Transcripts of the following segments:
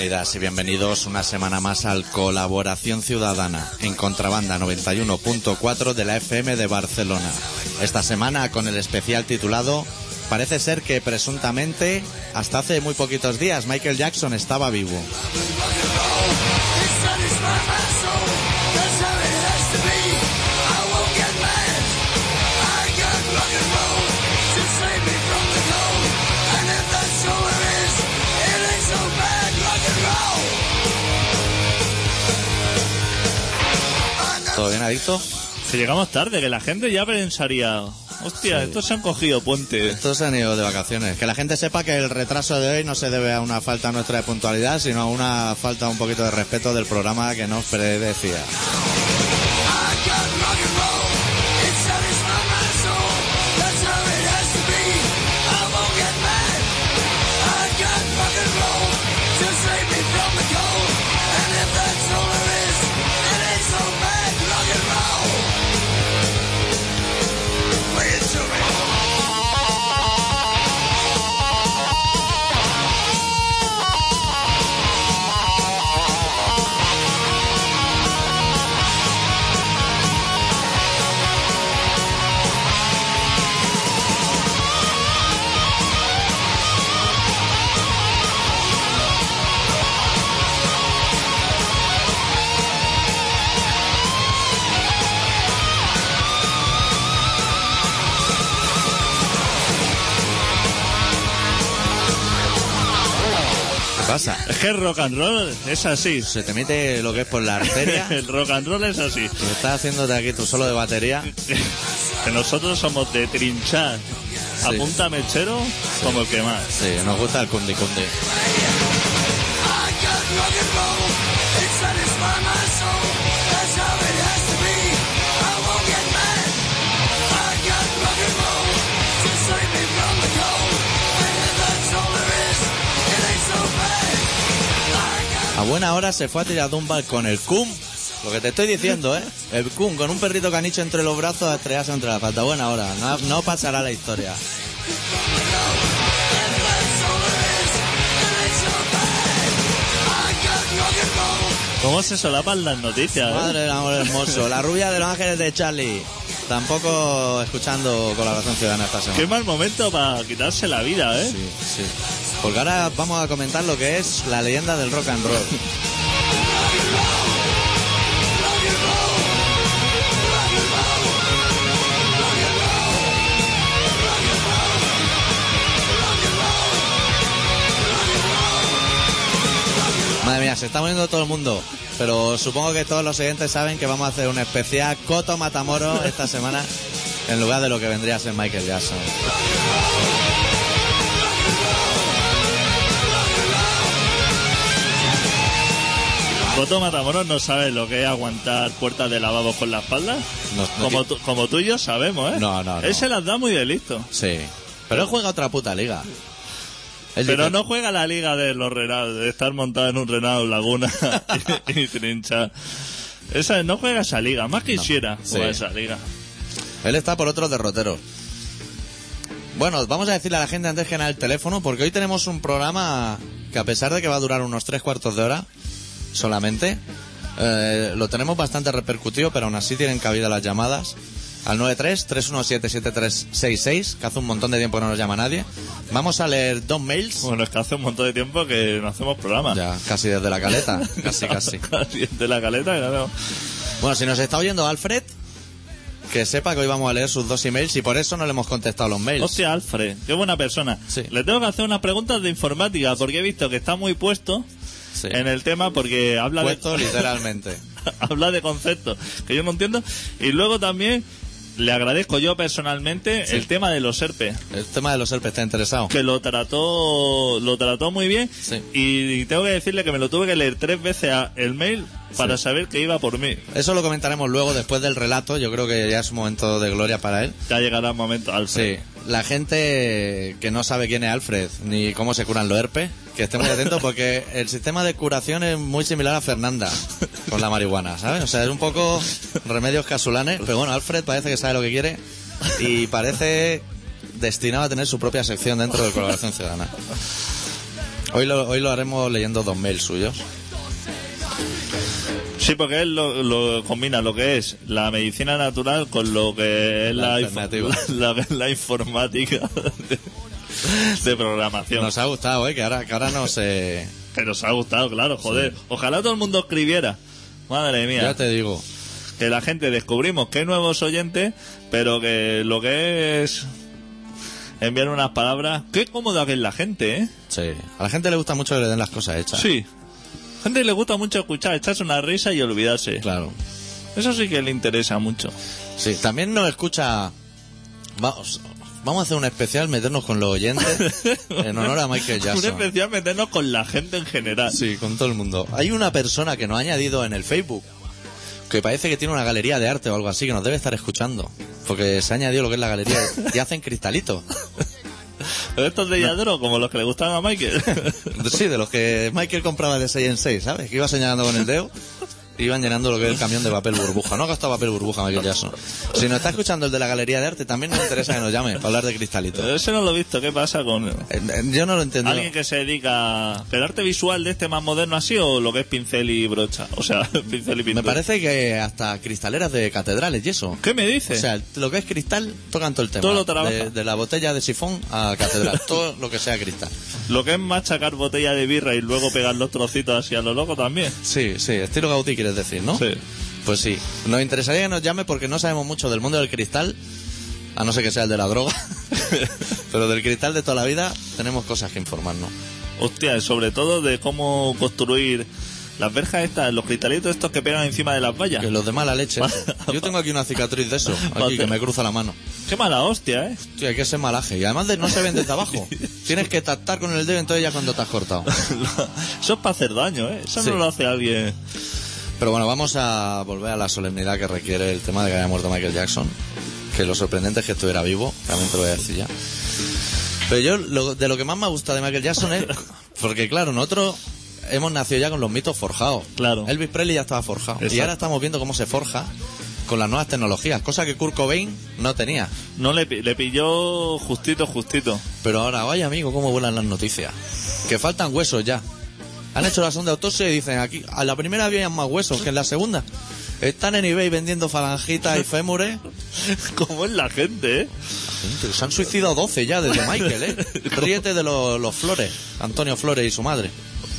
Bienvenidas y bienvenidos una semana más al Colaboración Ciudadana en Contrabanda 91.4 de la FM de Barcelona. Esta semana con el especial titulado Parece ser que presuntamente hasta hace muy poquitos días Michael Jackson estaba vivo. Que llegamos tarde, que la gente ya pensaría, hostia, Sí. estos se han cogido puente. Estos se han ido de vacaciones. Que la gente sepa que el retraso de hoy no se debe a una falta nuestra de puntualidad, sino a una falta un poquito de respeto del programa que nos predecía. Que el rock and roll es así. Se te mete lo que es por la arteria El rock and roll es así. y estás haciéndote aquí tu solo de batería. Que nosotros somos de trinchar a Sí. punta mechero como el que más. Sí, nos gusta el cundi cundi. Buena hora se fue a tirar de un balcón el cum. Lo que te estoy diciendo, ¿eh? El cum con un perrito canicho entre los brazos a estrellarse entre la pata. Buena hora. No, no pasará la historia. ¿Cómo se solapan las noticias? eh? Madre del amor hermoso. La rubia de los ángeles de Charlie. Tampoco escuchando colaboración ciudadana esta semana. Qué mal momento para quitarse la vida, ¿eh? Sí, sí. Porque ahora vamos a comentar lo que es la leyenda del rock and roll. Madre mía, se está muriendo todo el mundo. Pero supongo que todos los oyentes saben que vamos a hacer un especial Coto Matamoro esta semana en lugar de lo que vendría a ser Michael Jackson. Coto Matamoros no sabe lo que es aguantar puertas de lavabo con la espalda. No- no como, tú, como tú y yo sabemos, ¿eh? No, no, no. Él se las da muy de listo. Sí. Pero él juega otra puta liga. Él Pero dice- no juega la liga de los Renault, de estar montado en un Renault Laguna y, y trincha. Esa, no juega esa liga, más quisiera Sí. jugar esa liga. Él está por otros derroteros. Bueno, vamos a decirle a la gente antes que nada el teléfono, porque hoy tenemos un programa que a pesar de que va a durar unos tres cuartos de hora solamente, eh, lo tenemos bastante repercutido, pero aún así tienen cabida las llamadas. Al 93-317-7366, que hace un montón de tiempo que no nos llama nadie. Vamos a leer dos mails, Bueno, es que hace un montón de tiempo que no hacemos programa. ya casi desde la caleta, casi casi. Casi de la caleta, claro. Bueno, si nos está oyendo Alfred, que sepa que hoy vamos a leer sus dos emails y por eso no le hemos contestado los mails. Hostia, Alfred, qué buena persona. Sí. Le tengo que hacer unas preguntas de informática porque he visto que está muy puesto Sí. en el tema porque habla Puesto de literalmente. habla de conceptos que yo no entiendo y luego también le agradezco yo personalmente Sí. el tema de los herpes El tema de los herpes está interesado. que lo trató lo trató muy bien Sí. y, tengo que decirle que me lo tuve que leer tres veces a- el mail para saber que iba por mí Eso lo comentaremos luego después del relato. Yo creo que ya es un momento de gloria para él. ya llegará el momento Alfred Sí. La gente que no sabe quién es Alfred ni cómo se curan los herpes, que esté muy atento porque el sistema de curación es muy similar a Fernanda con la marihuana, ¿sabes? O sea, es un poco remedios casulanes. Pero bueno, Alfred parece que sabe lo que quiere y parece destinado a tener su propia sección dentro de Colaboración Ciudadana. Hoy lo, hoy lo haremos leyendo dos mails suyos. Sí, porque él lo, lo combina lo que es la medicina natural con lo que es La la, la, informática de, de programación. Nos ha gustado, ¿eh? Que ahora, que ahora no sé... Que nos ha gustado, claro, joder. Ojalá todo el mundo escribiera. Madre mía. Ya te digo. Que la gente descubrimos que hay nuevos oyentes, pero que lo que es enviar unas palabras. Qué cómoda que es la gente, ¿eh? Sí. A la gente le gusta mucho que le den las cosas hechas. Sí. Gente le gusta mucho escuchar, echarse una risa y olvidarse. Claro. Eso sí que le interesa mucho. Sí, también nos escucha... Vamos, vamos a hacer un especial, meternos con los oyentes en honor a Michael Un Jackson. especial meternos con la gente en general. Sí, con todo el mundo. Hay una persona que nos ha añadido en el Facebook que parece que tiene una galería de arte o algo así que nos debe estar escuchando. Porque se ha añadido lo que es la galería y hacen cristalitos. Estos de Yadro, como los que le gustaban a Michael. Sí, de los que Michael compraba de 6 en 6, ¿sabes? Que iba señalando con el dedo. Iban llenando lo que es el camión de papel burbuja. No ha gastado papel burbuja Michael Jackson. Si nos está escuchando el de la galería de arte, también nos interesa que nos llame para hablar de cristalitos. Ese no lo he visto. ¿Qué pasa con Eh, eh, Yo no lo entiendo. alguien que se dedica... ¿El arte visual de este más moderno así o lo que es pincel y brocha? O sea, pincel y pintura. Me parece que hasta cristaleras de catedrales y eso. ¿Qué me dices? O sea, lo que es cristal, tocan todo el tema. Todo lo trabaja. de, de la botella de sifón a catedral. todo lo que sea cristal. Lo que es machacar botella de birra y luego pegar los trocitos así a lo loco también. Sí, sí, estilo Gaudí quieres decir, ¿no? Sí. Pues sí. Nos interesaría que nos llame porque no sabemos mucho del mundo del cristal, a no ser que sea el de la droga. Pero del cristal de toda la vida tenemos cosas que informarnos. Hostia, sobre todo de cómo construir las verjas estas, los cristalitos estos que pegan encima de las vallas. Que los de mala leche. Yo tengo aquí una cicatriz de eso, aquí que me cruza la mano. Qué mala hostia, ¿eh? Hay que ser malaje. Y además de, no se ven desde abajo. Tienes que tactar con el dedo entonces ya cuando te has cortado. Eso es para hacer daño, ¿eh? Eso Sí. no lo hace alguien. Pero bueno, vamos a volver a la solemnidad que requiere el tema de que haya muerto Michael Jackson. Que lo sorprendente es que estuviera vivo, también te lo voy a decir ya. Pero yo, lo- de lo que más me gusta de Michael Jackson es. Porque claro, nosotros hemos nacido ya con los mitos forjados. Claro. Elvis Presley ya estaba forjado. Y ahora estamos viendo cómo se forja con las nuevas tecnologías, cosa que Kurt Cobain no tenía. No le, le pilló justito, justito. Pero ahora, vaya amigo, cómo vuelan las noticias. Que faltan huesos ya. Han hecho la sonda de autopsia y dicen aquí, a la primera había más huesos que en la segunda. Están en eBay vendiendo falangitas y fémures. ¿Cómo es la gente, eh? Gente, Se han suicidado 12 ya desde Michael, ¿eh? Ríete de los, los Flores, Antonio Flores y su madre.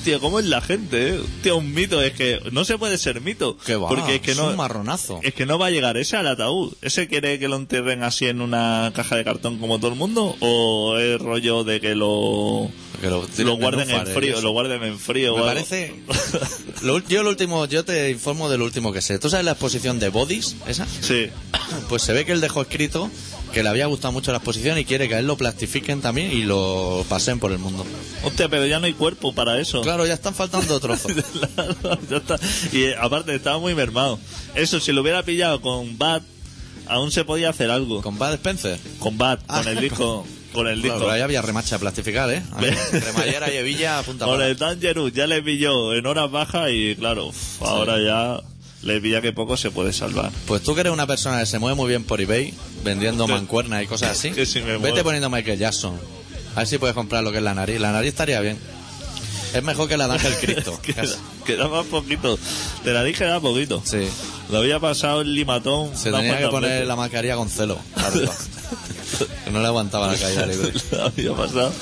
Tío, ¿cómo es la gente, eh? Un mito. Es que no se puede ser mito. Que va, Porque es que es no... un marronazo. Es que no va a llegar ese al ataúd. ¿Ese quiere que lo enterren así en una caja de cartón como todo el mundo? ¿O es rollo de que lo, Que lo, lo en guarden en frío? eso. Lo guarden en frío. Me parece. lo yo lo último, yo te informo de lo último que sé. ¿Tú sabes la exposición de Bodies? ¿Esa? Sí. Pues se ve que él dejó escrito que le había gustado mucho la exposición y quiere que a él lo plastifiquen también y lo pasen por el mundo. Hostia, pero ya no hay cuerpo para eso. Claro, ya están faltando trozos. Ya está. Y eh, aparte estaba muy mermado. Eso, si lo hubiera pillado con Bat, aún se podía hacer algo. Con Bad Spencer. Con Bat, Ah. con el disco. Con el Claro, disco. pero ahí había remacha de plastificar, ¿eh? A mí, Cremallera y hebilla, punta Con pala. el Dangerous ya le pilló en horas bajas y claro, uf, ahora ya le pilla que poco se puede salvar. Pues tú que eres una persona que se mueve muy bien por eBay, vendiendo mancuernas y cosas así, Que si me vete poniendo Michael Jackson. A ver si puedes comprar lo que es la nariz. La nariz estaría bien. Es mejor que la de Ángel Cristo. queda, casi. queda más poquito. Te la dije, da poquito. Sí. Lo había pasado el limatón. Se tenía que poner veces. la mascarilla con celo. no le aguantaba la caída eBay. Lo había pasado.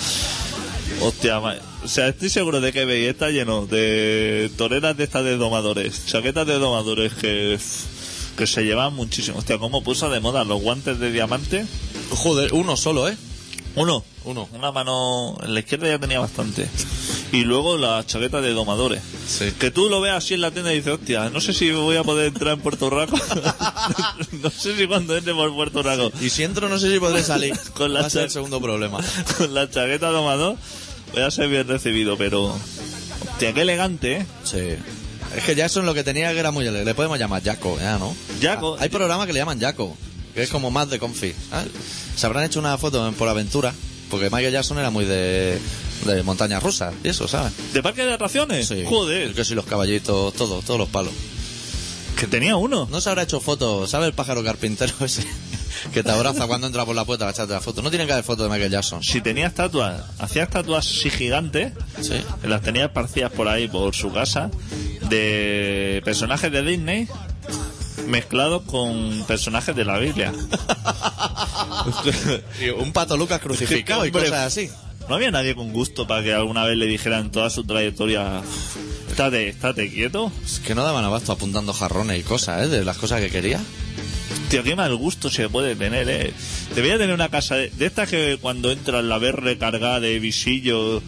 Hostia, ma- o sea, estoy seguro de que veis está lleno de toreras de estas de domadores, chaquetas de domadores que, que se llevan muchísimo. Hostia, cómo puso de moda los guantes de diamante. Joder, uno solo, ¿eh? Uno. Uno. Una mano en la izquierda ya tenía bastante. Y luego las chaquetas de domadores. Sí. Que tú lo veas así en la tienda y dices, hostia, no sé si voy a poder entrar en Puerto Rico. no sé si cuando entre por Puerto Rico Y si entro, no sé si podré salir. Con la Va a ser cha- el segundo problema. con la chaqueta domador voy a ser bien recibido, pero... Hostia, qué elegante, ¿eh? Sí. Es que Jackson lo que tenía que era muy... Le podemos llamar Jaco, ya, ¿no? Jaco. Ah, Hay programas que le llaman Jaco, que es como más de confi. ¿sabes? Se habrán hecho una foto en Por Aventura, porque Michael Jackson era muy de, de montañas rusas y eso, ¿sabes? ¿De parque de atracciones? Sí. Joder, Que si los caballitos, todo, todos los palos. que tenía uno. No se habrá hecho fotos, ¿sabe el pájaro carpintero ese? Que te abraza cuando entra por la puerta para echarte la foto. No tiene que haber foto de Michael Jackson. Si tenía estatuas, hacía estatuas así gigantes, Sí. que las tenía esparcidas por ahí, por su casa, de personajes de Disney mezclados con personajes de la Biblia. Un pato Lucas crucificado y cosas así. No había nadie con gusto para que alguna vez le dijeran toda su trayectoria, estate, estate quieto. Es que no daban abasto apuntando jarrones y cosas, ¿eh? De las cosas que quería. Tío, qué mal gusto se puede tener, eh. Debería tener una casa de, de estas que cuando entras la ves recargada de visillos.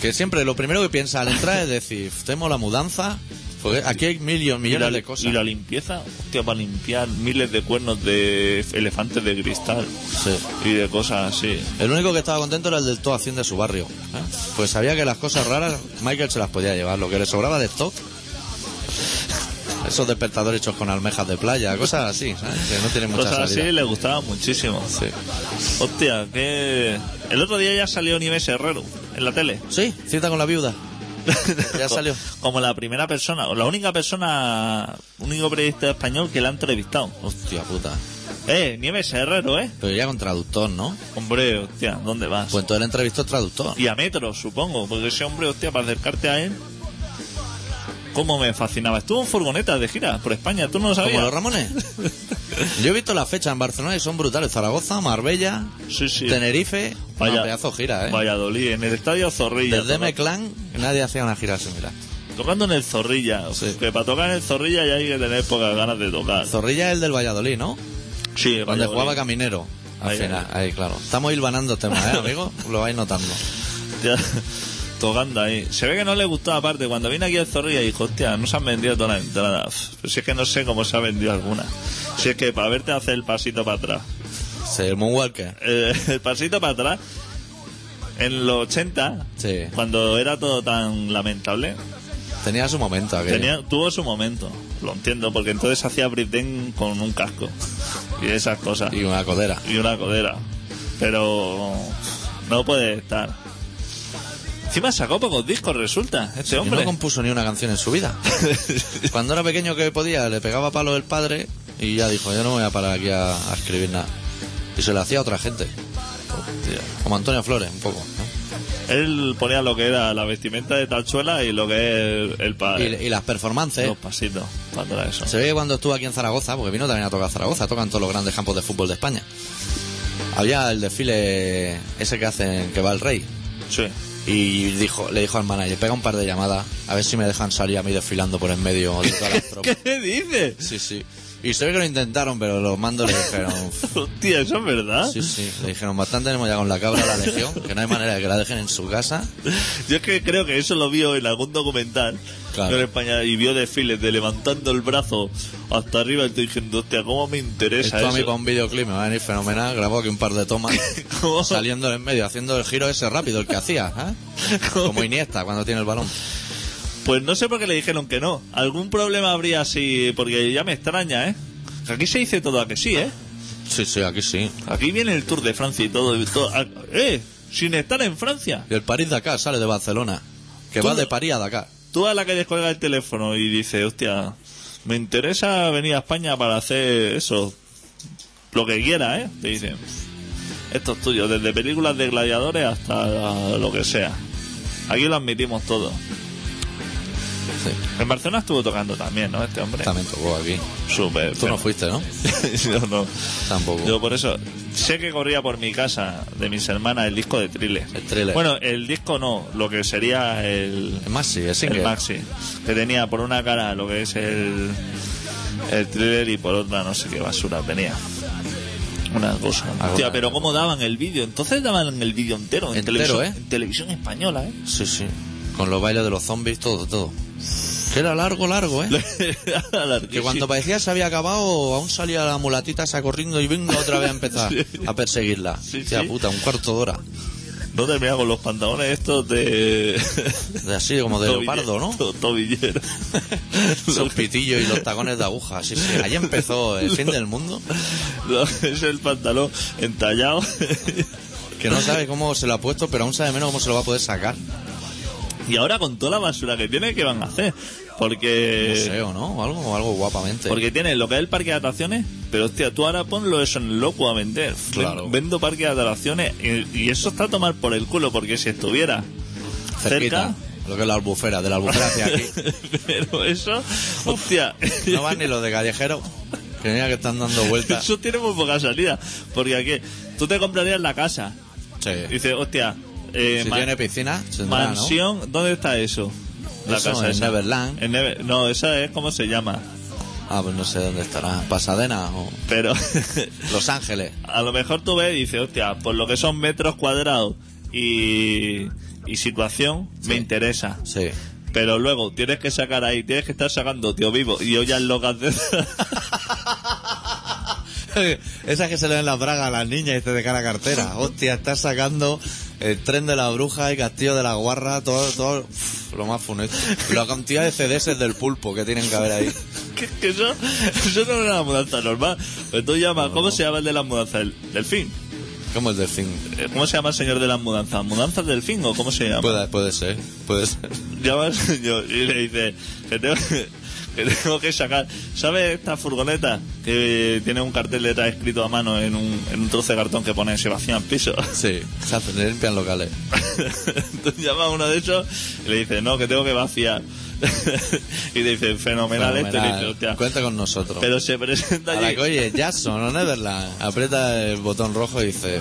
Que siempre lo primero que piensa al entrar es decir, tenemos la mudanza, porque aquí hay millones la, de cosas. y la limpieza, hostia, para limpiar miles de cuernos de elefantes de cristal Sí. y de cosas así. El único que estaba contento era el del todo Hacienda de su barrio. ¿eh? Pues sabía que las cosas raras Michael se las podía llevar. Lo que le sobraba de stock. Esos despertadores hechos con almejas de playa, cosas así, ¿sabes? Que no tienen mucha Cosas así le gustaban muchísimo. Sí. Hostia, que... El otro día ya salió Nieves Herrero en la tele. sí, cita con la viuda. Ya salió. Como la primera persona, o la única persona, único periodista español que la ha entrevistado. Hostia puta. Eh, Nieves Herrero, ¿eh? Pero ya con traductor, ¿no? Hombre, hostia, ¿dónde vas? Pues entonces el entrevistó traductor. Y a supongo, porque ese hombre, hostia, para acercarte a él, ¿cómo me fascinaba? Estuvo en furgonetas de gira por España, ¿tú no lo Como sabías? los Ramones. Yo he visto las fechas en Barcelona y son brutales. Zaragoza, Marbella, Sí, sí. Tenerife. Vaya- Vaya, pedazo gira, ¿eh? Valladolid, en el estadio Zorrilla. Desde M-Clan nadie hacía una gira similar. Tocando en el Zorrilla. Sí. Que para tocar en el Zorrilla ya hay que tener pocas ganas de tocar. Zorrilla es el del Valladolid, ¿no? Sí, Donde Valladolid. jugaba Caminero. Al Ahí, final, ahí, claro. Estamos hilvanando temas, ¿eh, amigo? Lo vais notando. Ya, tocando ahí. Se ve que no le gustó aparte. Cuando vine aquí al Zorrilla dijo, hostia, no se han vendido todas las entradas. Pero si es que no sé cómo se ha vendido alguna. Si es que para verte hacer el pasito para atrás. Sí, el Moonwalker. Eh, el pasito para atrás, en los 80, Sí. cuando era todo tan lamentable, Tenía su momento aquello. tenía, tuvo su momento. Lo entiendo, porque entonces hacía breakdance con un casco. Y esas cosas. Y una codera. y una codera. Pero no puede estar. Encima sacó pocos discos, resulta, este Y hombre. no compuso ni una canción en su vida. Cuando era pequeño que podía, le pegaba palo el padre y ya dijo, yo no me voy a parar aquí a, a escribir nada. Y se lo hacía a otra gente. Como Antonio Flores, un poco. ¿no? Él ponía lo que era la vestimenta de tachuela y lo que es el padre. Y, y las performances. Los pasitos para eso. Se ve que cuando estuvo aquí en Zaragoza, porque vino también a tocar Zaragoza, tocan todos los grandes campos de fútbol de España. Había el desfile ese que hacen, que va el rey. Sí. Y dijo, le dijo al manager, pega un par de llamadas, a ver si me dejan salir a mí desfilando por en medio de todas las tropas. ¿Qué dices? Sí, sí. Y se ve que lo intentaron, pero los mandos le dijeron, Hostia, eso es verdad. sí, sí, le dijeron, bastante tenemos ya con la cabra la legión, que no hay manera de que la dejen en su casa. Yo es que creo que eso lo vio en algún documental Claro. en España y vio desfiles de levantando el brazo hasta arriba y estoy diciendo, hostia, ¿cómo me interesa Esto a mí eso? para un videoclip me va a venir fenomenal, grabó aquí un par de tomas, ¿Cómo? saliendo en medio, haciendo el giro ese rápido, el que hacía, ¿eh? Como Iniesta cuando tiene el balón. Pues no sé por qué le dijeron que no. Algún problema habría así, porque ya me extraña, ¿eh? Aquí se dice todo a que sí, ¿eh? Sí, sí, aquí sí. Aquí viene el Tour de Francia y todo. Ah, ¡Eh! Sin estar en Francia. Y el París de acá sale de Barcelona, que va de París a Dakar. Tú a la que descuelga el teléfono y dice, hostia, me interesa venir a España para hacer eso. Lo que quiera, ¿eh? Te dicen, esto es tuyo, desde películas de gladiadores hasta lo que sea. Aquí lo admitimos todo. Sí, En Barcelona estuvo tocando también, ¿no? Este hombre. también tocó aquí. Súper. Tú no fuiste, ¿no? Yo no. Tampoco. Yo por eso sé que corría por mi casa de mis hermanas el disco de Thriller. El thriller. Bueno, el disco no, lo que sería el, Es Maxi, el single. maxi. Que tenía por una cara lo que es el, el Thriller y por otra no sé qué basura tenía. Una cosa. Hostia, pero ¿cómo daban el vídeo? Entonces daban el vídeo entero. En, Entero, televisión, ¿eh? en televisión española, ¿eh? Sí, sí. Con los bailes de los zombies, todo, todo. Que era largo, largo, ¿eh? Que cuando parecía se había acabado, aún salía la mulatita esa corriendo y venga otra vez a empezar a perseguirla. Sí, Hostia sí. puta, un cuarto de hora. No terminaba con los pantalones estos de... De así, como de leopardo, ¿no? To- Tobillero. Esos pitillos y los tacones de aguja. Sí, sí. Ahí empezó el fin del mundo. Es el pantalón entallado. Que no sabe cómo se lo ha puesto, pero aún sabe menos cómo se lo va a poder sacar. Y ahora con toda la basura que tiene, ¿qué van a hacer? Porque... museo, ¿no? O algo, o algo guapamente. Porque tiene lo que es el parque de atracciones, pero hostia, tú ahora ponlo eso en loco a vender. Ven- Claro. Vendo parque de atracciones y, y eso está a tomar por el culo, porque si estuviera Cerquita. cerca, Lo que es la albufera, de la albufera hacia aquí. pero eso, hostia, No van ni los de callejero. Que mira que están dando vueltas. eso tiene muy poca salida. Porque aquí, tú te comprarías la casa. Sí. Y dices, hostia, eh, Si tiene piscina, tendrá, ¿no? mansión, ¿dónde está eso? Eso en esa. Neverland. En Never- no, esa es como se llama. Ah, pues no sé dónde estará. Pasadena o Pero Los Ángeles. a lo mejor tú ves y dices, hostia, por lo que son metros cuadrados y, y situación, me interesa. Sí. Pero luego tienes que sacar ahí, tienes que estar sacando tío vivo y ollas locas de... Esa que se le ven las bragas a las niñas y te deja la cartera. Hostia, estás sacando el tren de la bruja y castillo de la guarra, todo, todo, uf, lo más funesto. La cantidad de CDs del pulpo que tienen que haber ahí. que, que eso, eso no es una mudanza normal. Pero tú llamas, ¿cómo se llama el de las mudanzas? ¿El delfín? Como el delfín. Eh, ¿Cómo se llama el señor de las mudanzas? ¿Mudanzas delfín o cómo se llama? Puede, puede ser, puede ser. llama al señor y le dice que tengo que, que tengo que sacar. ¿Sabes esta furgoneta que tiene un cartel detrás escrito a mano en un, en un trozo de cartón que pone Sebastián Piso? Sí, se hacen, limpian locales. Entonces llama a uno de esos y le dice, no, que tengo que vaciar. y le dice, fenomenal, esto. Y le dice, Fenomenal. hostia. Cuenta con nosotros. Pero se presenta A la allí. que, oye, Jackson o Neverland, aprieta el botón rojo y dice...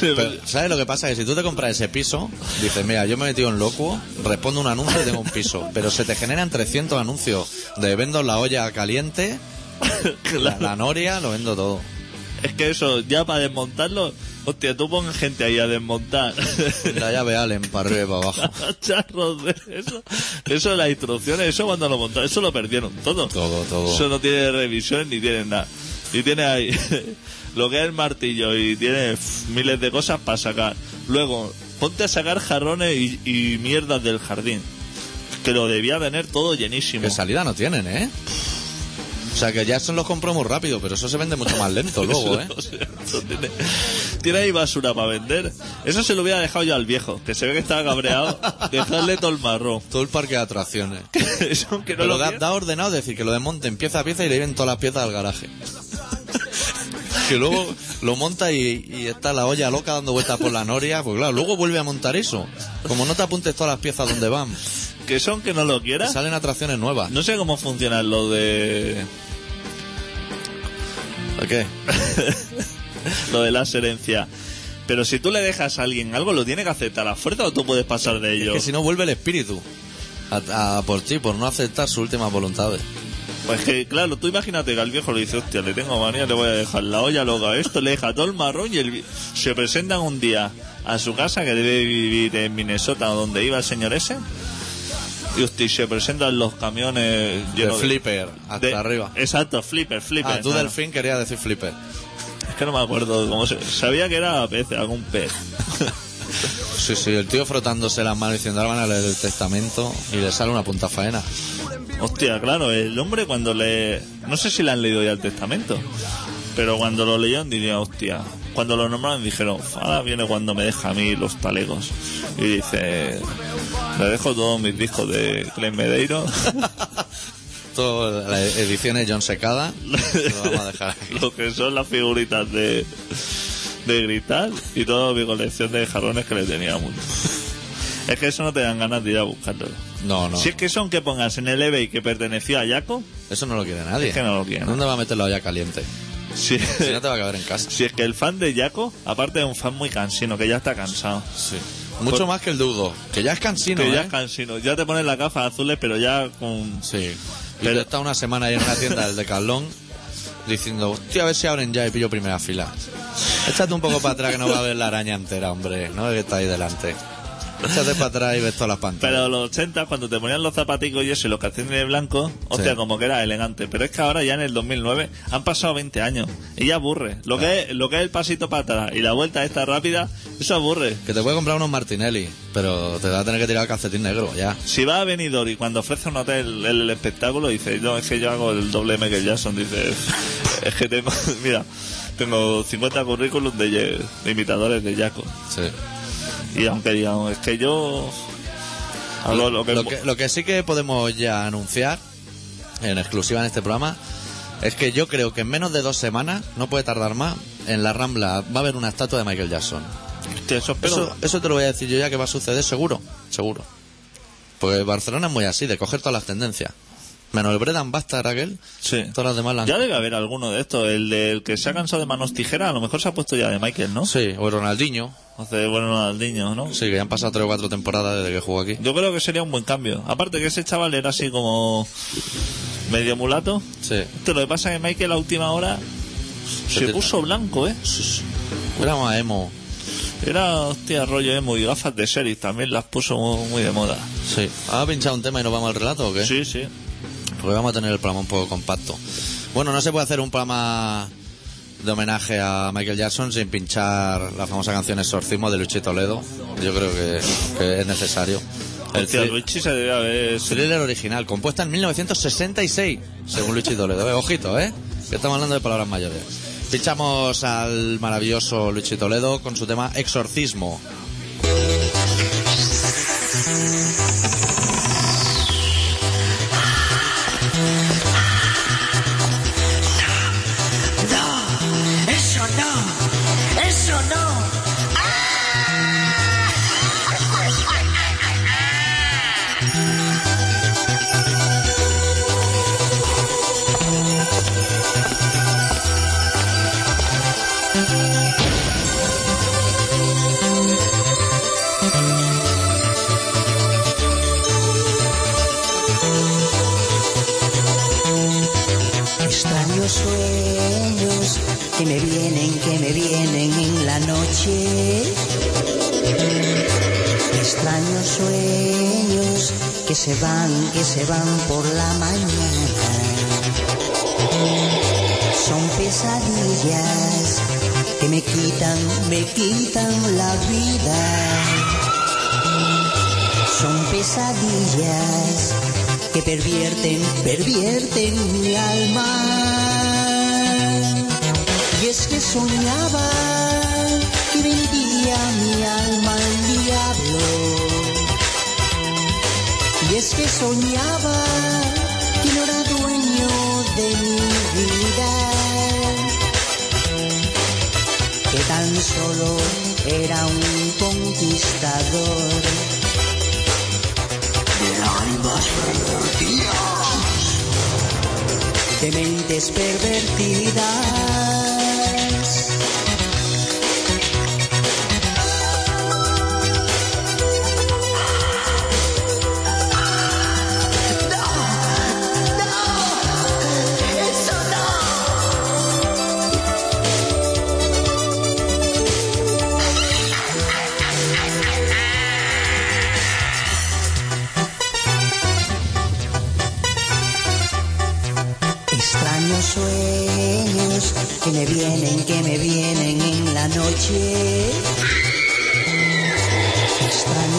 Pero, ¿Sabes lo que pasa? Que si tú te compras ese piso, dices, mira, yo me he metido en loco, respondo un anuncio y tengo un piso. Pero se te generan 300 anuncios de vendo la olla caliente, la, la noria, lo vendo todo. Es que eso, ya para desmontarlo, hostia, tú pones gente ahí a desmontar. La llave Allen para arriba y para abajo. Charros de eso. Eso de las instrucciones, eso cuando lo montaron, eso lo perdieron todo. Todo, todo. Eso no tiene revisión ni tiene nada. Y tiene ahí lo que es el martillo y tiene miles de cosas para sacar. Luego, ponte a sacar jarrones y, y mierdas del jardín. Que lo debía tener todo llenísimo. Que salida no tienen, ¿eh? O sea, que Jackson los compró muy rápido, pero eso se vende mucho más lento luego, ¿eh? O sea, eso tiene, tiene ahí basura para vender. Eso se lo hubiera dejado yo al viejo, que se ve que estaba cabreado. Dejarle todo el marrón. Todo el parque de atracciones. Eso que no Pero lo da, quiere. da ordenado decir que lo desmonten pieza a pieza y le lleven todas las piezas al garaje. Que luego lo monta y, y está la olla loca dando vueltas por la noria. Pues claro, luego vuelve a montar eso. Como no te apuntes todas las piezas donde van, Que son que no lo quieras. salen atracciones nuevas. No sé cómo funciona lo de ¿Qué? lo de la herencia. Pero si tú le dejas a alguien algo, ¿lo tiene que aceptar a la fuerza o tú puedes pasar de Es ello? que si no vuelve el espíritu a, a por ti, por no aceptar sus últimas voluntades. Pues que, claro, tú imagínate que al viejo le dice, hostia, le tengo manía, le voy a dejar la olla loca, esto, le deja todo el marrón y el se presentan un día a su casa, que debe vivir en Minnesota, donde iba el señor ese, y hostia, y se presentan los camiones De llenos de- flipper, hasta de- arriba. Exacto, flipper, flipper. Ah, tú delfín querías decir flipper. Es que no me acuerdo cómo se... Sabía que era pez, algún pez. Sí, sí, el tío frotándose las manos diciendo, ahora van a leer el testamento y le sale una punta faena. Hostia, claro, el hombre cuando le... No sé si le han leído ya el testamento, pero cuando lo leyeron diría, hostia, cuando lo nombraron dijeron, ahora viene cuando me deja a mí los talegos. Y dice, le dejo todos mis discos de Clem Medeiro, Todo, las ediciones John Secada, lo vamos a dejar aquí. lo que son las figuritas de, de gritar y toda mi colección de jarrones que le tenía mucho. Es que eso no te dan ganas de ir a buscarlo. No, no, Si es que son que pongas en el eBay que perteneció a Yaco, eso no lo quiere nadie. es que no lo quieren. ¿Dónde va a meter la olla caliente? Si, Si no te va a caber en casa. si es que el fan de Yaco, aparte de un fan muy cansino, que ya está cansado. Sí. Mucho más que el Dudo, que ya es cansino, que ya ¿eh? es cansino. Ya te pones las gafas azules, pero ya con... Sí. Y Pero- he estado una semana ahí en una tienda del Decathlon diciendo, hostia, a ver si abren ya y pillo primera fila. Échate un poco para atrás que no va a ver la araña entera, hombre. No que está ahí delante. Échate para atrás y ves todas las pantallas. Pero los 80, cuando te ponían los zapaticos y eso, y los calcetines de blanco, hostia, Sí. como que era elegante. Pero es que ahora ya en el 2009 han pasado 20 años. Y ya aburre. Lo, que es, lo que es el pasito para atrás y la vuelta esta rápida, eso aburre. Que te puede comprar unos Martinelli, pero te va a tener que tirar el calcetín negro, ya. Si va a Benidorm y cuando ofrece un hotel el, el espectáculo, dice, no, es que yo hago el doble Michael Jackson, dice, es que tengo, mira, tengo 50 currículums de, de imitadores de Jaco. Sí. Y aunque digan, es que yo lo que- Lo que, lo que sí que podemos ya anunciar en exclusiva en este programa es que yo creo que en menos de dos semanas, no puede tardar más, en la Rambla va a haber una estatua de Michael Jackson. Hostia, eso. Eso, eso te lo voy a decir yo ya que va a suceder seguro, seguro. Porque Barcelona es muy así, de coger todas las tendencias. Menos el Bredan Bastard aquel, Sí. todas las demás Ya debe haber alguno de estos. El del que se ha cansado de manos tijeras, a lo mejor se ha puesto ya de Michael, ¿no? Sí, o Ronaldinho. Hace bueno Ronaldinho, ¿no? Sí, que ya han pasado tres o cuatro temporadas desde que jugó aquí. Yo creo que sería un buen cambio. Aparte que ese chaval era así como medio mulato. Sí. Esto lo que pasa es que Michael a última hora se te- puso blanco, ¿eh? Era más emo. Era, hostia, rollo emo y gafas de sheriff también las puso muy, muy de moda. Sí. ¿Has pinchado un tema y nos vamos al relato o qué? Sí, sí. Porque vamos a tener el programa un poco compacto. Bueno, no se puede hacer un programa de homenaje a Michael Jackson sin pinchar la famosa canción Exorcismo de Luchi Toledo. Yo creo que, que es necesario. El Hostia, Luigi se debe haber... thriller original, compuesta en 1966, según Luchi Toledo. Eh, ojito, ¿eh? Que estamos hablando de palabras mayores. Pinchamos al maravilloso Luchi Toledo con su tema Exorcismo. Se van, que se van por la mañana. Son pesadillas que me quitan, me quitan la vida. Son pesadillas que pervierten, pervierten mi alma. Y es que soñaba Y es que soñaba que no era dueño de mi vida. Que tan solo era un conquistador de almas pervertidas, de mentes pervertidas.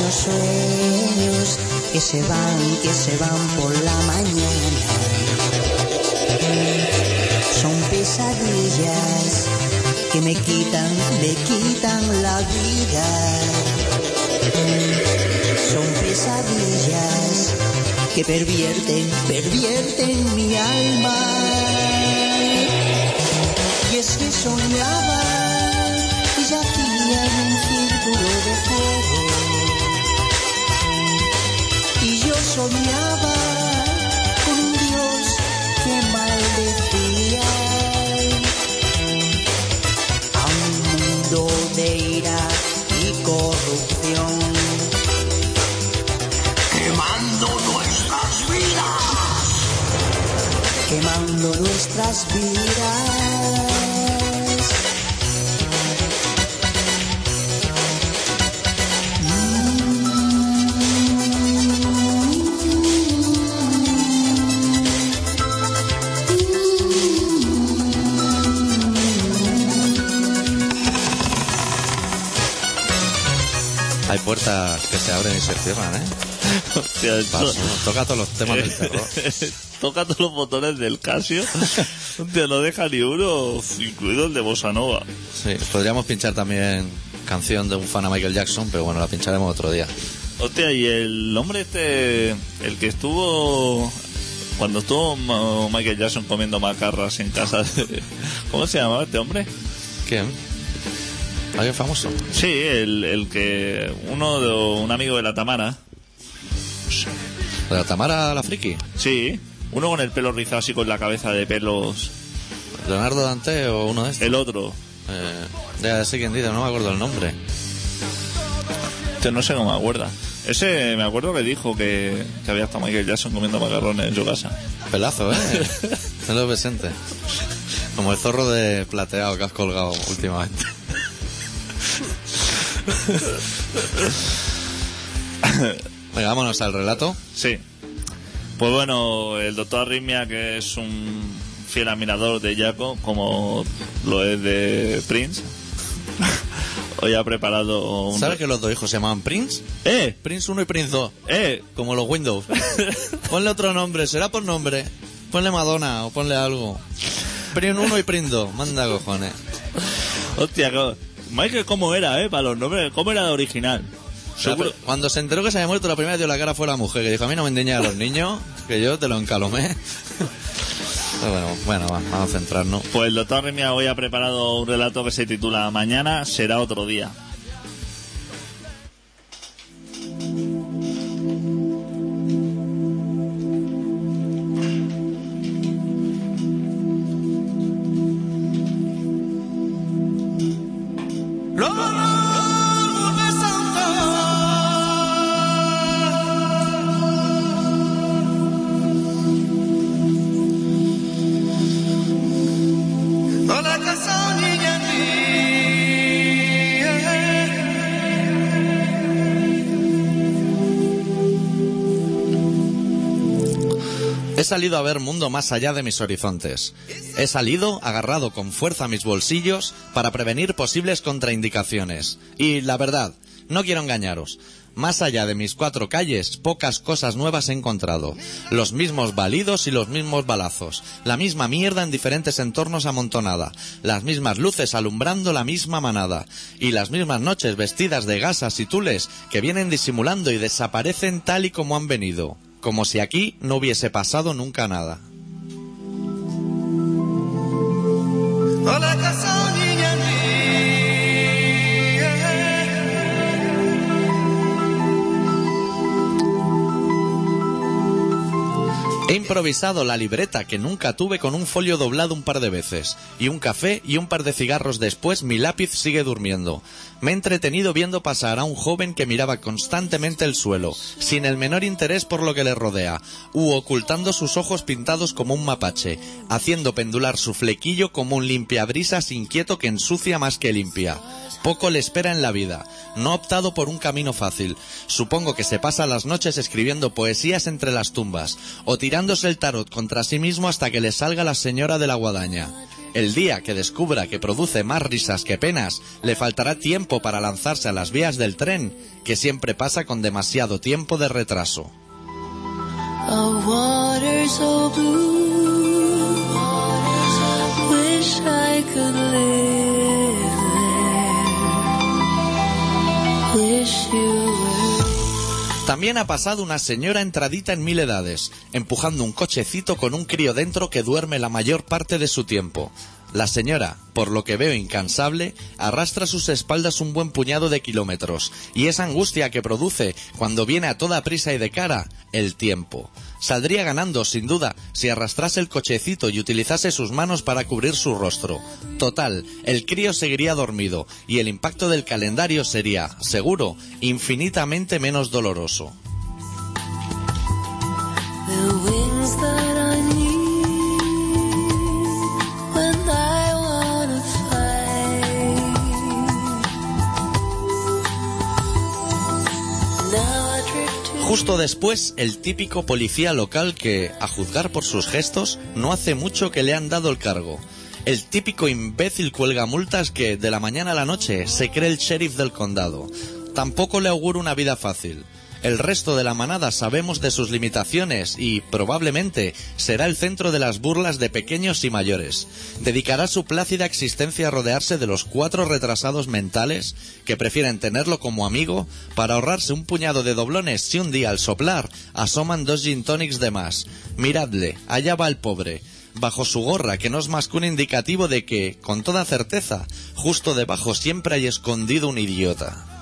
Extraños sueños que se van, que se van por la mañana. Son pesadillas que me quitan, me quitan la vida. Son pesadillas que pervierten, pervierten mi alma. Y es que soñaba que yacía en un círculo de fuego. Soñaba con un Dios que maldecía a un mundo de ira y corrupción quemando nuestras vidas. Quemando nuestras vidas. Puertas que se abren y se cierran, ¿eh? Hostia, toca todos los temas del terror. Toca todos los botones del Casio. Hostia, no deja ni uno, incluido el de Bossa Nova. Sí, podríamos pinchar también canción de un fan a Michael Jackson, pero bueno, la pincharemos otro día. Hostia, y el hombre este, el que estuvo cuando estuvo Michael Jackson comiendo macarras en casa, de- ¿cómo se llamaba este hombre? ¿Quién? ¿Alguien famoso? Sí, el, el que uno de un amigo de la Tamara, ¿De la Tamara la friki? sí, uno con el pelo rizado así con la cabeza de pelos, ¿Leonardo Dante o uno de estos? el otro, Eh, ya sé quién dice, no me acuerdo el nombre. este no sé cómo me acuerda. Ese me acuerdo que dijo que, que había estado Michael Jackson comiendo macarrones en su casa. Pelazo, ¿eh? Tenlo presente. Como el zorro de plateado que has colgado últimamente. Venga, vámonos al relato. Sí. Pues bueno, el doctor Arritmia, que es un fiel admirador de Jaco, como lo es de Prince, hoy ha preparado un... ¿Sabes que los dos hijos se llamaban Prince? ¡Eh! Prince 1 y Prince 2. ¡Eh! Como los Windows. Ponle otro nombre, será por nombre. Ponle Madonna o ponle algo. Prince 1 y Prince 2. Manda cojones. Hostia, Michael, ¿cómo era, eh? Para los nombres, ¿cómo era de original? Seguro. Cuando se enteró que se había muerto, la primera dio la cara fue la mujer, que dijo, a mí no me endeñas a los niños, que yo te lo encalomé. Pero bueno, bueno, va, vamos a centrarnos. Pues el doctor Arritmia hoy ha preparado un relato que se titula Mañana será otro día. Salido a ver mundo más allá de mis horizontes. He salido agarrado con fuerza a mis bolsillos para prevenir posibles contraindicaciones. Y la verdad, no quiero engañaros. Más allá de mis cuatro calles, pocas cosas nuevas he encontrado. Los mismos balidos y los mismos balazos. La misma mierda en diferentes entornos amontonada. Las mismas luces alumbrando la misma manada. Y las mismas noches vestidas de gasas y tules que vienen disimulando y desaparecen tal y como han venido. Como si aquí no hubiese pasado nunca nada. He improvisado la libreta que nunca tuve con un folio doblado un par de veces, y un café y un par de cigarros después mi lápiz sigue durmiendo. Me he entretenido viendo pasar a un joven que miraba constantemente el suelo, sin el menor interés por lo que le rodea, u ocultando sus ojos pintados como un mapache, haciendo pendular su flequillo como un limpiabrisas inquieto que ensucia más que limpia. Poco le espera en la vida. No ha optado por un camino fácil. Supongo que se pasa las noches escribiendo poesías entre las tumbas, o el tarot contra sí mismo hasta que le salga la señora de la guadaña. El día que descubra que produce más risas que penas, le faltará tiempo para lanzarse a las vías del tren, que siempre pasa con demasiado tiempo de retraso. También ha pasado una señora entradita en mil edades, empujando un cochecito con un crío dentro que duerme la mayor parte de su tiempo. La señora, por lo que veo incansable, arrastra a sus espaldas un buen puñado de kilómetros, y esa angustia que produce cuando viene a toda prisa y de cara, el tiempo. Saldría ganando, sin duda, si arrastrase el cochecito y utilizase sus manos para cubrir su rostro. Total, el crío seguiría dormido, y el impacto del calendario sería, seguro, infinitamente menos doloroso. Justo después, el típico policía local que, a juzgar por sus gestos, no hace mucho que le han dado el cargo. El típico imbécil cuelga multas que, de la mañana a la noche, se cree el sheriff del condado. Tampoco le auguro una vida fácil. El resto de la manada sabemos de sus limitaciones y, probablemente, será el centro de las burlas de pequeños y mayores. Dedicará su plácida existencia a rodearse de los cuatro retrasados mentales que prefieren tenerlo como amigo para ahorrarse un puñado de doblones si un día al soplar asoman dos gin tonics de más. Miradle, allá va el pobre bajo su gorra, que no es más que un indicativo de que, con toda certeza, justo debajo siempre hay escondido un idiota.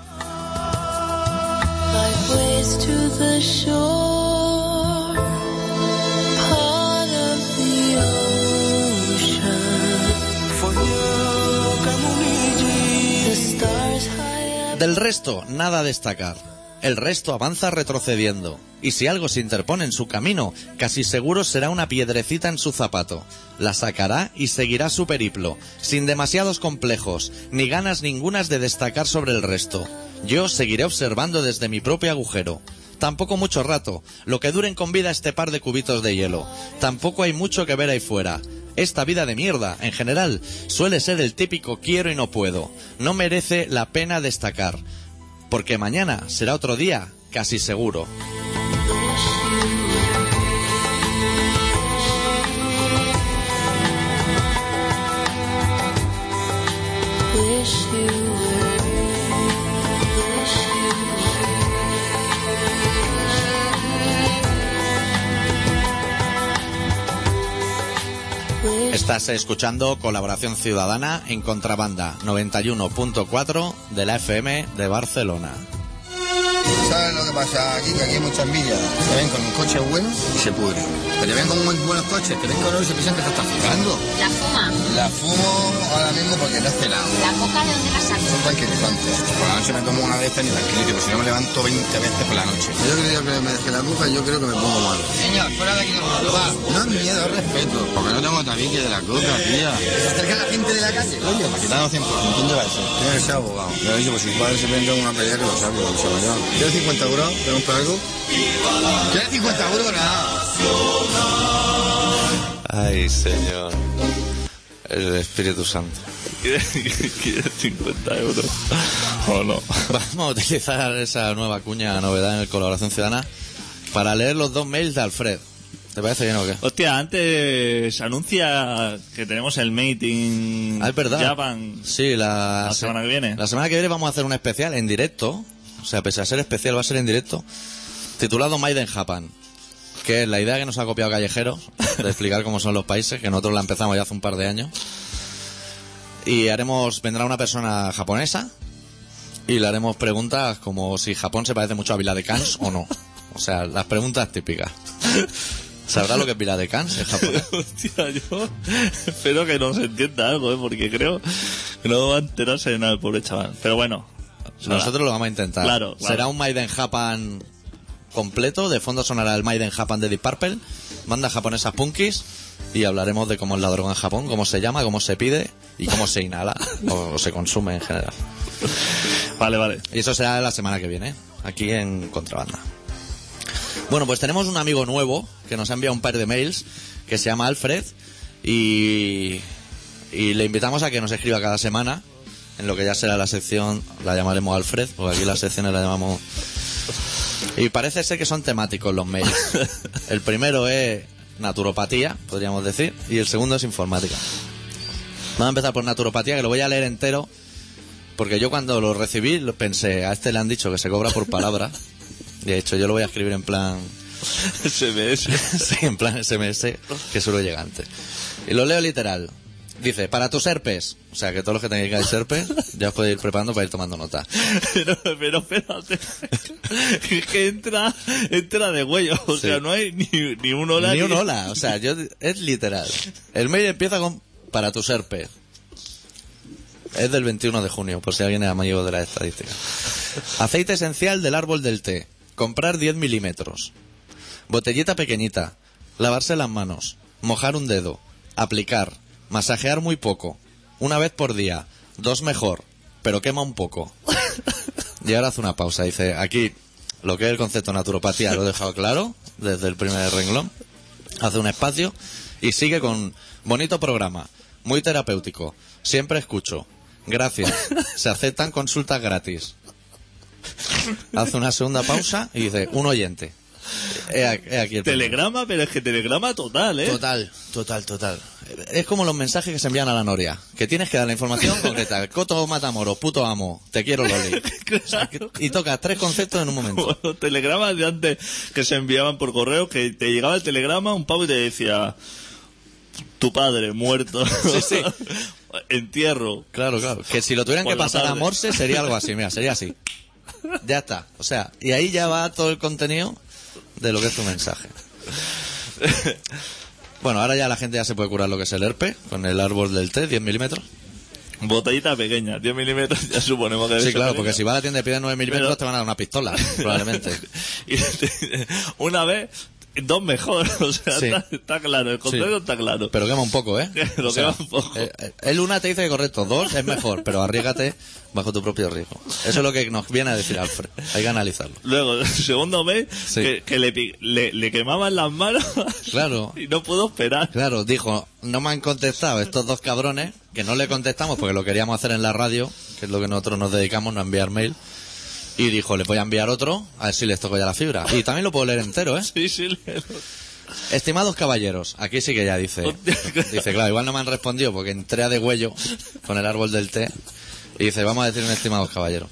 Del resto, nada a destacar. El resto avanza retrocediendo, y si algo se interpone en su camino, casi seguro será una piedrecita en su zapato. La sacará y seguirá su periplo, sin demasiados complejos, ni ganas ningunas de destacar sobre el resto. Yo seguiré observando desde mi propio agujero. Tampoco mucho rato, lo que duren con vida este par de cubitos de hielo. Tampoco hay mucho que ver ahí fuera. Esta vida de mierda, en general, suele ser el típico quiero y no puedo. No merece la pena destacar. Porque mañana será otro día, casi seguro. Estás escuchando Colaboración Ciudadana en Contrabanda 91.4 de la FM de Barcelona. ¿Sabes lo que pasa aquí? Que aquí hay mucha envidia. Te ven con un coche bueno y se pudre. Pero te ven con muy buenos coches, te ven con oro y se piensan que te estás fijando. La fuma. La fumo ahora mismo porque no he cenado. La coca de dónde la saco. Son tranquilizantes. Por la noche me tomo una de estas y tranquilito, pues si no me levanto 20 veces por la noche. Yo creo que me deje la coca y yo creo que me pongo mal. Señor, fuera de aquí no va. No es miedo, es respeto. Porque no tengo tabique de la coca, tía. ¿Se acerca la gente de la calle? Coño, para quitarnos 100%. ¿Quién lleva eso? Tiene que ser abogado. Le he dicho, pues si su padre se vende una pelea que lo sabe, lo se vaya. ¿Quieres 50 euros? ¿Te compro algo? ¿Quieres 50 euros? Nada. Ay, señor. El Espíritu Santo. ¿Quieres 50 euros? ¿O no? Vamos a utilizar esa nueva cuña, novedad en el Colaboración Ciudadana, para leer los dos mails de Alfred. ¿Te parece bien o qué? Hostia, antes se anuncia que tenemos el meeting Ah, es verdad. Japan. Sí, la, La se- semana que viene. La semana que viene vamos a hacer un especial en directo. O sea, pese a ser especial, va a ser en directo. Titulado Maiden Japan. Que es la idea que nos ha copiado Callejeros, de explicar cómo son los países, que nosotros la empezamos ya hace un par de años. Y haremos, vendrá una persona japonesa y le haremos preguntas como si Japón se parece mucho a Vila de Cans o no. O sea, las preguntas típicas. ¿Sabrá lo que es Vila de Cans en japonés? Hostia, yo espero que nos entienda algo, ¿eh? porque creo que no va a enterarse de nada el pobre chaval. Pero bueno. Nosotros lo vamos a intentar. Claro, claro. Será un Maiden Japan completo. De fondo sonará el Maiden Japan de Deep Purple. Bandas japonesas punkis. Y hablaremos de cómo es la droga en Japón, cómo se llama, cómo se pide y cómo se inhala o, o se consume en general. Vale, vale. Y eso será la semana que viene, aquí en Contrabanda. Bueno, pues tenemos un amigo nuevo que nos ha enviado un par de mails que se llama Alfred y, y le invitamos a que nos escriba cada semana en lo que ya será la sección, la llamaremos Alfred, porque aquí las secciones la llamamos... Y parece ser que son temáticos los mails. El primero es naturopatía, podríamos decir, y el segundo es informática. Vamos a empezar por naturopatía, que lo voy a leer entero, porque yo cuando lo recibí lo pensé, a este le han dicho que se cobra por palabra. De hecho, yo lo voy a escribir en plan SMS. sí, en plan SMS, que solo llega antes. Y lo leo literal. Dice, para tus herpes, o sea que todos los que tengáis herpes, ya os podéis ir preparando para ir tomando nota. Pero, pero espérate. Es que entra, entra de huello. O sea, no hay ni, ni un hola. Ni un hola, o sea, yo, es literal. El mail empieza con, para tus herpes. Es del 21 de junio, por si alguien es amigo de la estadística. Aceite esencial del árbol del té. Comprar 10 milímetros. Botellita pequeñita. Lavarse las manos. Mojar un dedo. Aplicar. Masajear muy poco. Una vez por día. Dos mejor. Pero quema un poco. Y ahora hace una pausa. Dice, aquí, lo que es el concepto de naturopatía lo he dejado claro desde el primer renglón. Hace un espacio y sigue con bonito programa. Muy terapéutico. Siempre escucho. Gracias. Se aceptan consultas gratis. hace una segunda pausa y dice, un oyente. He aquí- el. Telegrama, pero es que telegrama total, ¿eh? Total, total, total. Es como los mensajes que se envían a la Noria, que tienes que dar la información concreta. Coto Matamoros, puto amo, te quiero Loli. Claro. Y tocas tres conceptos en un momento. Los telegramas de antes que se enviaban por correo, que te llegaba el telegrama, un pavo y te decía, tu padre muerto. Sí, sí. Entierro. Claro, claro. Que si lo tuvieran Por que pasar a. Morse sería algo así, mira, sería así. Ya está. O sea, y ahí ya va todo el contenido de lo que es tu mensaje. Bueno, ahora ya la gente ya se puede curar lo que es el herpes con el árbol del té, 10 milímetros. Botellita pequeña, 10 milímetros, ya suponemos que Sí, claro, pequeña. porque si vas a la tienda y pides 9 milímetros Pero- te van a dar una pistola, probablemente. Y te- una vez, dos mejor. O sea, Sí. está, está claro, el concepto está claro. Pero quema un poco, ¿eh? Lo quema un poco. eh, eh, El una te dice que correcto, dos es mejor, pero arriesgate bajo tu propio riesgo. Eso es lo que nos viene a decir Alfred. Hay que analizarlo. Luego, el segundo mes, Sí. que, que le, le, le quemaban las manos Claro. y no pudo esperar. Claro, dijo, no me han contestado estos dos cabrones, que no le contestamos porque lo queríamos hacer en la radio, que es lo que nosotros nos dedicamos, no enviar mail. Y dijo, le voy a enviar otro, a ver si les toco ya la fibra. Y también lo puedo leer entero, ¿eh? Sí, sí, le- Estimados caballeros, aquí sí que ya dice, dice, claro, igual no me han respondido porque entré a de huello con el árbol del té y dice, vamos a decir un estimados caballeros.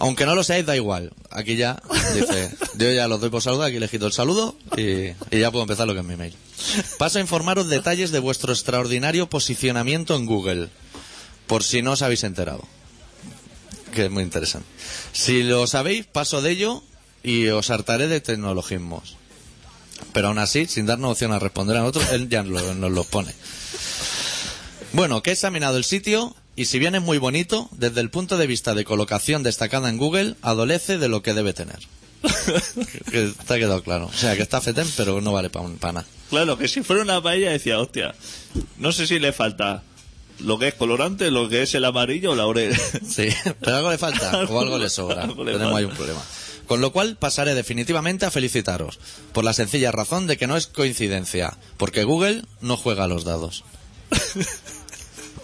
Aunque no lo seáis, da igual. Aquí ya, dice, yo ya los doy por saludar, aquí le quito el saludo y, y ya puedo empezar lo que es mi mail. Paso a informaros detalles de vuestro extraordinario posicionamiento en Google, por si no os habéis enterado. Que es muy interesante. Si lo sabéis, paso de ello y os hartaré de tecnologismos. Pero aún así, sin darnos opción a responder a nosotros, él ya lo- nos los pone. Bueno, que he examinado el sitio y si bien es muy bonito, desde el punto de vista de colocación destacada en Google, adolece de lo que debe tener. que te ha quedado claro. O sea, que está fetén, pero no vale para nada. Claro, que si fuera una paella decía, hostia, no sé si le falta lo que es colorante, lo que es el amarillo o laurel. Sí, pero algo le falta o algo le sobra. Algo le Tenemos ahí un problema. Con lo cual pasaré definitivamente a felicitaros, por la sencilla razón de que no es coincidencia, porque Google no juega a los dados.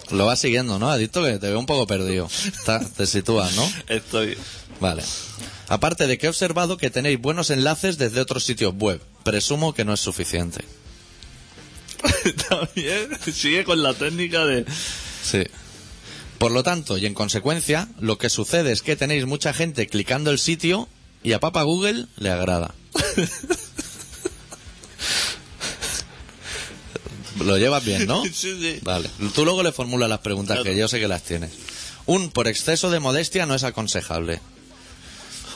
Lo vas siguiendo, ¿no? Adicto que te veo un poco perdido. Está- te sitúas, ¿no? Estoy. Vale. Aparte de que he observado que tenéis buenos enlaces desde otros sitios web. Presumo que no es suficiente. También sigue con la técnica de... Sí. Por lo tanto, y en consecuencia, lo que sucede es que tenéis mucha gente clicando el sitio y a Papa Google le agrada. Lo llevas bien, ¿no? Sí, sí. Vale. Tú luego le formulas las preguntas Claro. que yo sé que las tienes. Un por exceso de modestia no es aconsejable.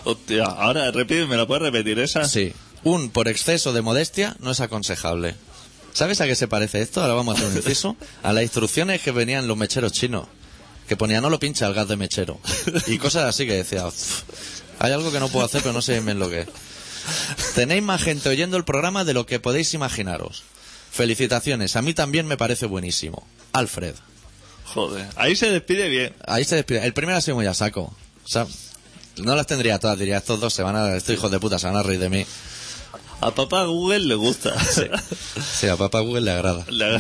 Hostia, ahora repite, ¿me la puedes repetir esa? Sí. Un por exceso de modestia no es aconsejable. ¿Sabes a qué se parece esto? Ahora vamos a hacer un inciso. A las instrucciones que venían los mecheros chinos. Que ponía no lo pincha el gas de mechero. Y cosas así que decía, "Uf, hay algo que no puedo hacer pero no sé bien lo que es. Tenéis más gente oyendo el programa de lo que podéis imaginaros. Felicitaciones, a mí también me parece buenísimo. Alfred. Joder, ahí se despide bien. Ahí se despide. El primero ha sido muy a saco. O sea, no las tendría todas, diría, estos dos se van a, estos hijos de puta se van a reír de mí. A papá Google le gusta. Sí, a papá Google le agrada. Le-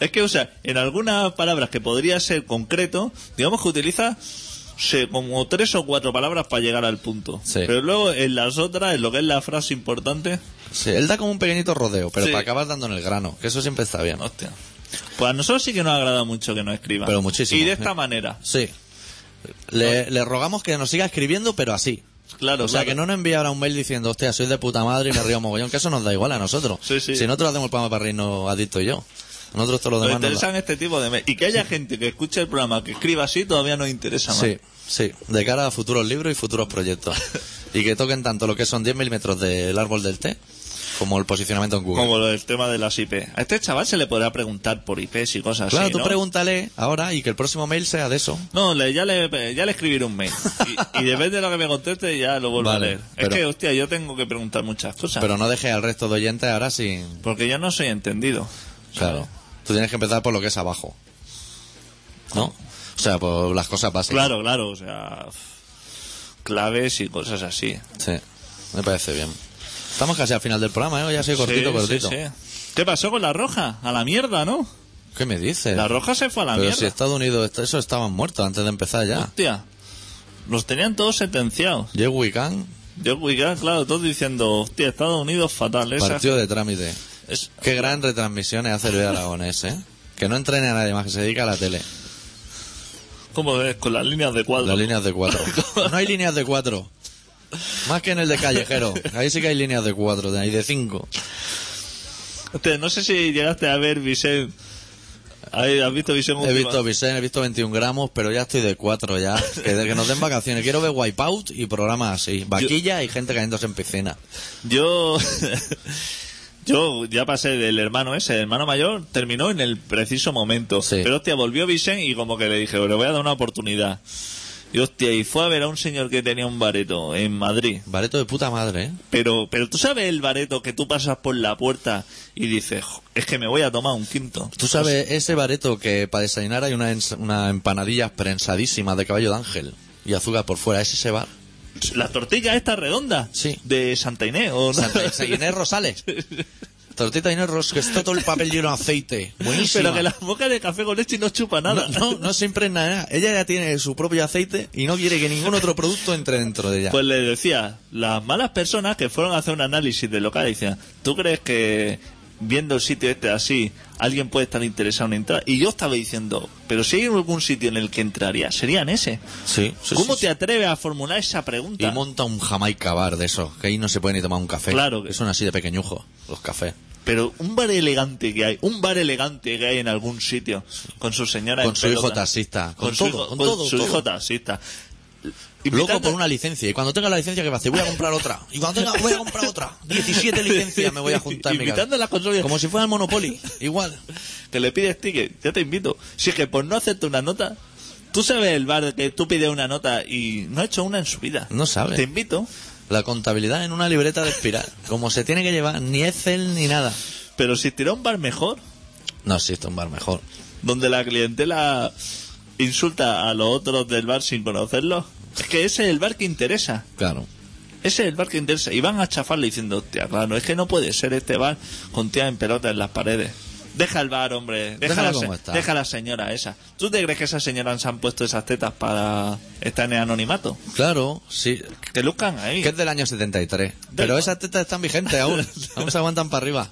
es que, o sea, en algunas palabras que podría ser concreto, digamos que utiliza como tres o cuatro palabras para llegar al punto. Sí. Pero luego en las otras, en lo que es la frase importante, Sí, él da como un pequeñito rodeo, pero Sí. para acabar dando en el grano, que eso siempre está bien. hostia. Pues a nosotros sí que nos agrada mucho que nos escriban. Pero muchísimo, Y de sí. esta manera. Sí. Le, le rogamos que nos siga escribiendo, pero así. Claro, O sea, claro. que no nos envíe ahora un mail diciendo, hostia, soy de puta madre y me río mogollón, que eso nos da igual a nosotros. Sí, sí. Si nosotros hacemos el programa para reírnos adicto y yo. Nosotros todo lo Nos demás nos interesan este tipo de... me- Y que haya gente que escuche el programa que escriba así todavía nos interesa más. Sí, sí, de cara a futuros libros y futuros proyectos. y que toquen tanto lo que son 10 milímetros del árbol del té como el posicionamiento en Google. Como del tema de las IP. A este chaval se le podrá preguntar por IPs y cosas claro, así, tú ¿no? pregúntale ahora y que el próximo mail sea de eso. No, le- ya, le, ya le escribiré un mail. Y, y depende de lo que me conteste, ya lo vuelvo Vale, a leer. pero- es que, hostia, yo tengo que preguntar muchas cosas. Pero no deje al resto de oyentes ahora sin... Porque yo no soy entendido. Claro. Tú tienes que empezar por lo que es abajo. ¿No? O sea, por las cosas básicas. Claro, claro, o sea. Claves y cosas así. Sí, me parece bien. Estamos casi al final del programa, ¿eh? Ha sido cortito, Sí, cortito. sí, sí. ¿Qué pasó con la roja? A la mierda, ¿no? ¿Qué me dices? La roja se fue a la Pero mierda. si Estados Unidos, eso estaban muertos antes de empezar ya. Hostia. Los tenían todos sentenciados. Joe Wican, Yo, Wigan, claro, todos diciendo, hostia, Estados Unidos fatal. Esa, partido de trámite. es- Qué gran retransmisiones hace Luis Aragonés, ¿eh? Que no entrene a nadie más, que se dedica a la tele. ¿Cómo ves? Con las líneas de cuadro. Las líneas de cuatro. No hay líneas de cuatro. Más que en el de callejero. Ahí sí que hay líneas de cuatro, hay de cinco. Hostia, no sé si llegaste a ver Vicente. Ahí, ¿Has visto Vicente? He visto Vicente, he visto 21 gramos, pero ya estoy de cuatro ya. Que, que nos den vacaciones. Quiero ver Wipeout y programas así. Vaquilla y gente cayéndose en piscina. Yo. Yo ya pasé del hermano ese, el hermano mayor, terminó en el preciso momento. Sí. Pero hostia, volvió Vicente y como que le dije, le voy a dar una oportunidad. Y hostia, y fue a ver a un señor que tenía un bareto en Madrid. Bareto de puta madre, ¿eh? Pero, pero tú sabes el bareto que tú pasas por la puerta y dices, "Jo, es que me voy a tomar un quinto. Tú sabes, ese bareto que para desayunar hay una, una empanadilla prensadísima de caballo de ángel y azúcar por fuera. ¿Es ese bar? La tortilla esta redonda. Sí. De Santa Inés. ¿o Santa Inés Rosales. Tortita Inés Ros, que está todo el papel lleno de aceite. Buenísima. Pero que la boca de café con leche no chupa nada. No, no, no se impregna nada. Ella ya tiene su propio aceite y no quiere que ningún otro producto entre dentro de ella. Pues le decía, las malas personas que fueron a hacer un análisis del local decían, ¿tú crees que viendo el sitio este así, alguien puede estar interesado en entrar? Y yo estaba diciendo, pero si hay algún sitio en el que entraría, sería en ese. sí, sí, ¿Cómo sí, te atreves a formular esa pregunta? Y monta un Jamaica bar de eso, que ahí no se puede ni tomar un café. Claro que- Son así de pequeñujo, los cafés. Pero un bar elegante que hay, un bar elegante que hay en algún sitio, con su señora Con en su hijo pelota, taxista, con todo, hijo, con con todo, su todo. hijo taxista. Loco por una licencia. Y cuando tenga la licencia, ¿qué va a hacer? Voy a comprar otra. Y cuando tenga, voy a comprar otra. 17 licencias me voy a juntar. Invitando a las consolas. Como si fuera el Monopoly. Igual. que le pides ticket, ya te invito. Si es que por no hacerte una nota, tú sabes el bar que tú pides una nota y no ha hecho una en su vida. No sabe. Te invito, La contabilidad en una libreta de espiral. Como se tiene que llevar, ni Excel ni nada. pero si tira un bar mejor, No existe un bar mejor. donde la clientela insulta a los otros del bar sin conocerlos, es que ese es el bar que interesa. Claro. Ese es el bar que interesa. Y van a chafarle diciendo, hostia, claro, es que no puede ser este bar con tía en pelota en las paredes. Deja el bar, hombre. Deja, Déjala la, como está. deja la señora esa. ¿Tú te crees que esas señoras se han puesto esas tetas para estar en el anonimato? Claro, sí. Que luzcan ahí. Que es del año 73. Pero esas tetas están vigentes aún. Aún se aguantan para arriba.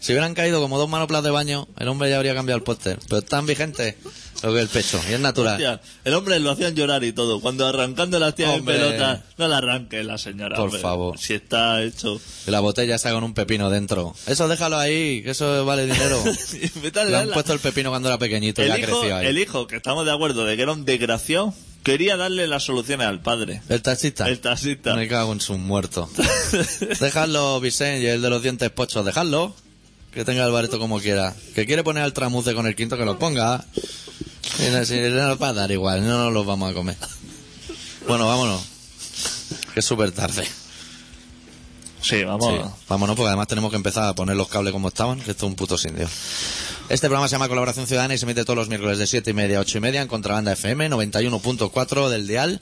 Si hubieran caído como dos manoplas de baño, el hombre ya habría cambiado el póster. Pero están vigentes lo que el pecho. Y es natural. Hostia, el hombre lo hacían llorar y todo. Cuando arrancando las tías en Hombre. pelota, no la arranque la señora. Por hombre. favor. Si está hecho. Y la botella está con un pepino dentro. Eso déjalo ahí, que eso vale dinero. Vete a Le han puesto el pepino cuando era pequeñito y ha el, hijo, crecido ahí. el hijo, que estamos de acuerdo de que era un desgraciado, quería darle las soluciones al padre. ¿El taxista? El taxista. Me cago en su muerto. dejadlo, Vicente, y el de los dientes pochos, dejadlo. Que tenga el bareto como quiera. Que quiere poner al tramuce con el quinto, que lo ponga. Nos va a dar igual, no nos los vamos a comer. Bueno, vámonos. Que es súper tarde. Sí, vamos. Sí, vámonos, porque además tenemos que empezar a poner los cables como estaban, que esto es un puto sin Dios. Este programa se llama Colaboración Ciudadana y se emite todos los miércoles de 7 y media a 8 y media en Contrabanda FM 91.4 del Dial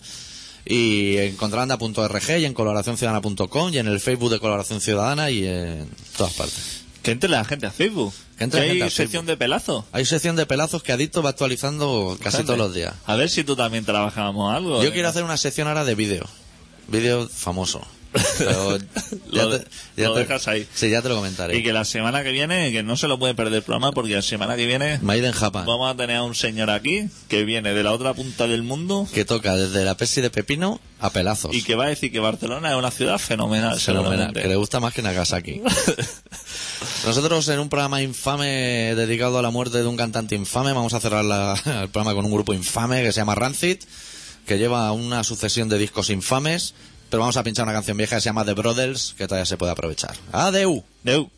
y en contrabanda.org y en colaboracionciudadana.com y en el Facebook de Colaboración Ciudadana y en todas partes. Que entre la gente a Facebook. Que entre hay sección de pelazo. Hay sección de pelazos que Adicto va actualizando casi todos los días. A ver si tú también trabajamos algo. Yo ¿eh? quiero hacer una sección ahora de vídeo. Vídeo famoso. Pero Lo- te- ya lo te- dejas ahí. Sí, ya te lo comentaré. Y que la semana que viene, que no se lo puede perder el programa, porque la semana que viene Japan. vamos a tener a un señor aquí que viene de la otra punta del mundo que toca desde la Pepsi de Pepino a pelazos. y que va a decir que Barcelona es una ciudad fenomenal. Fenomenal, que le gusta más que Nagasaki. Nosotros en un programa infame dedicado a la muerte de un cantante infame vamos a cerrar la- el programa con un grupo infame que se llama Rancid, que lleva una sucesión de discos infames, pero vamos a pinchar una canción vieja que se llama The Brothers, que todavía se puede aprovechar. Adeu. Deu.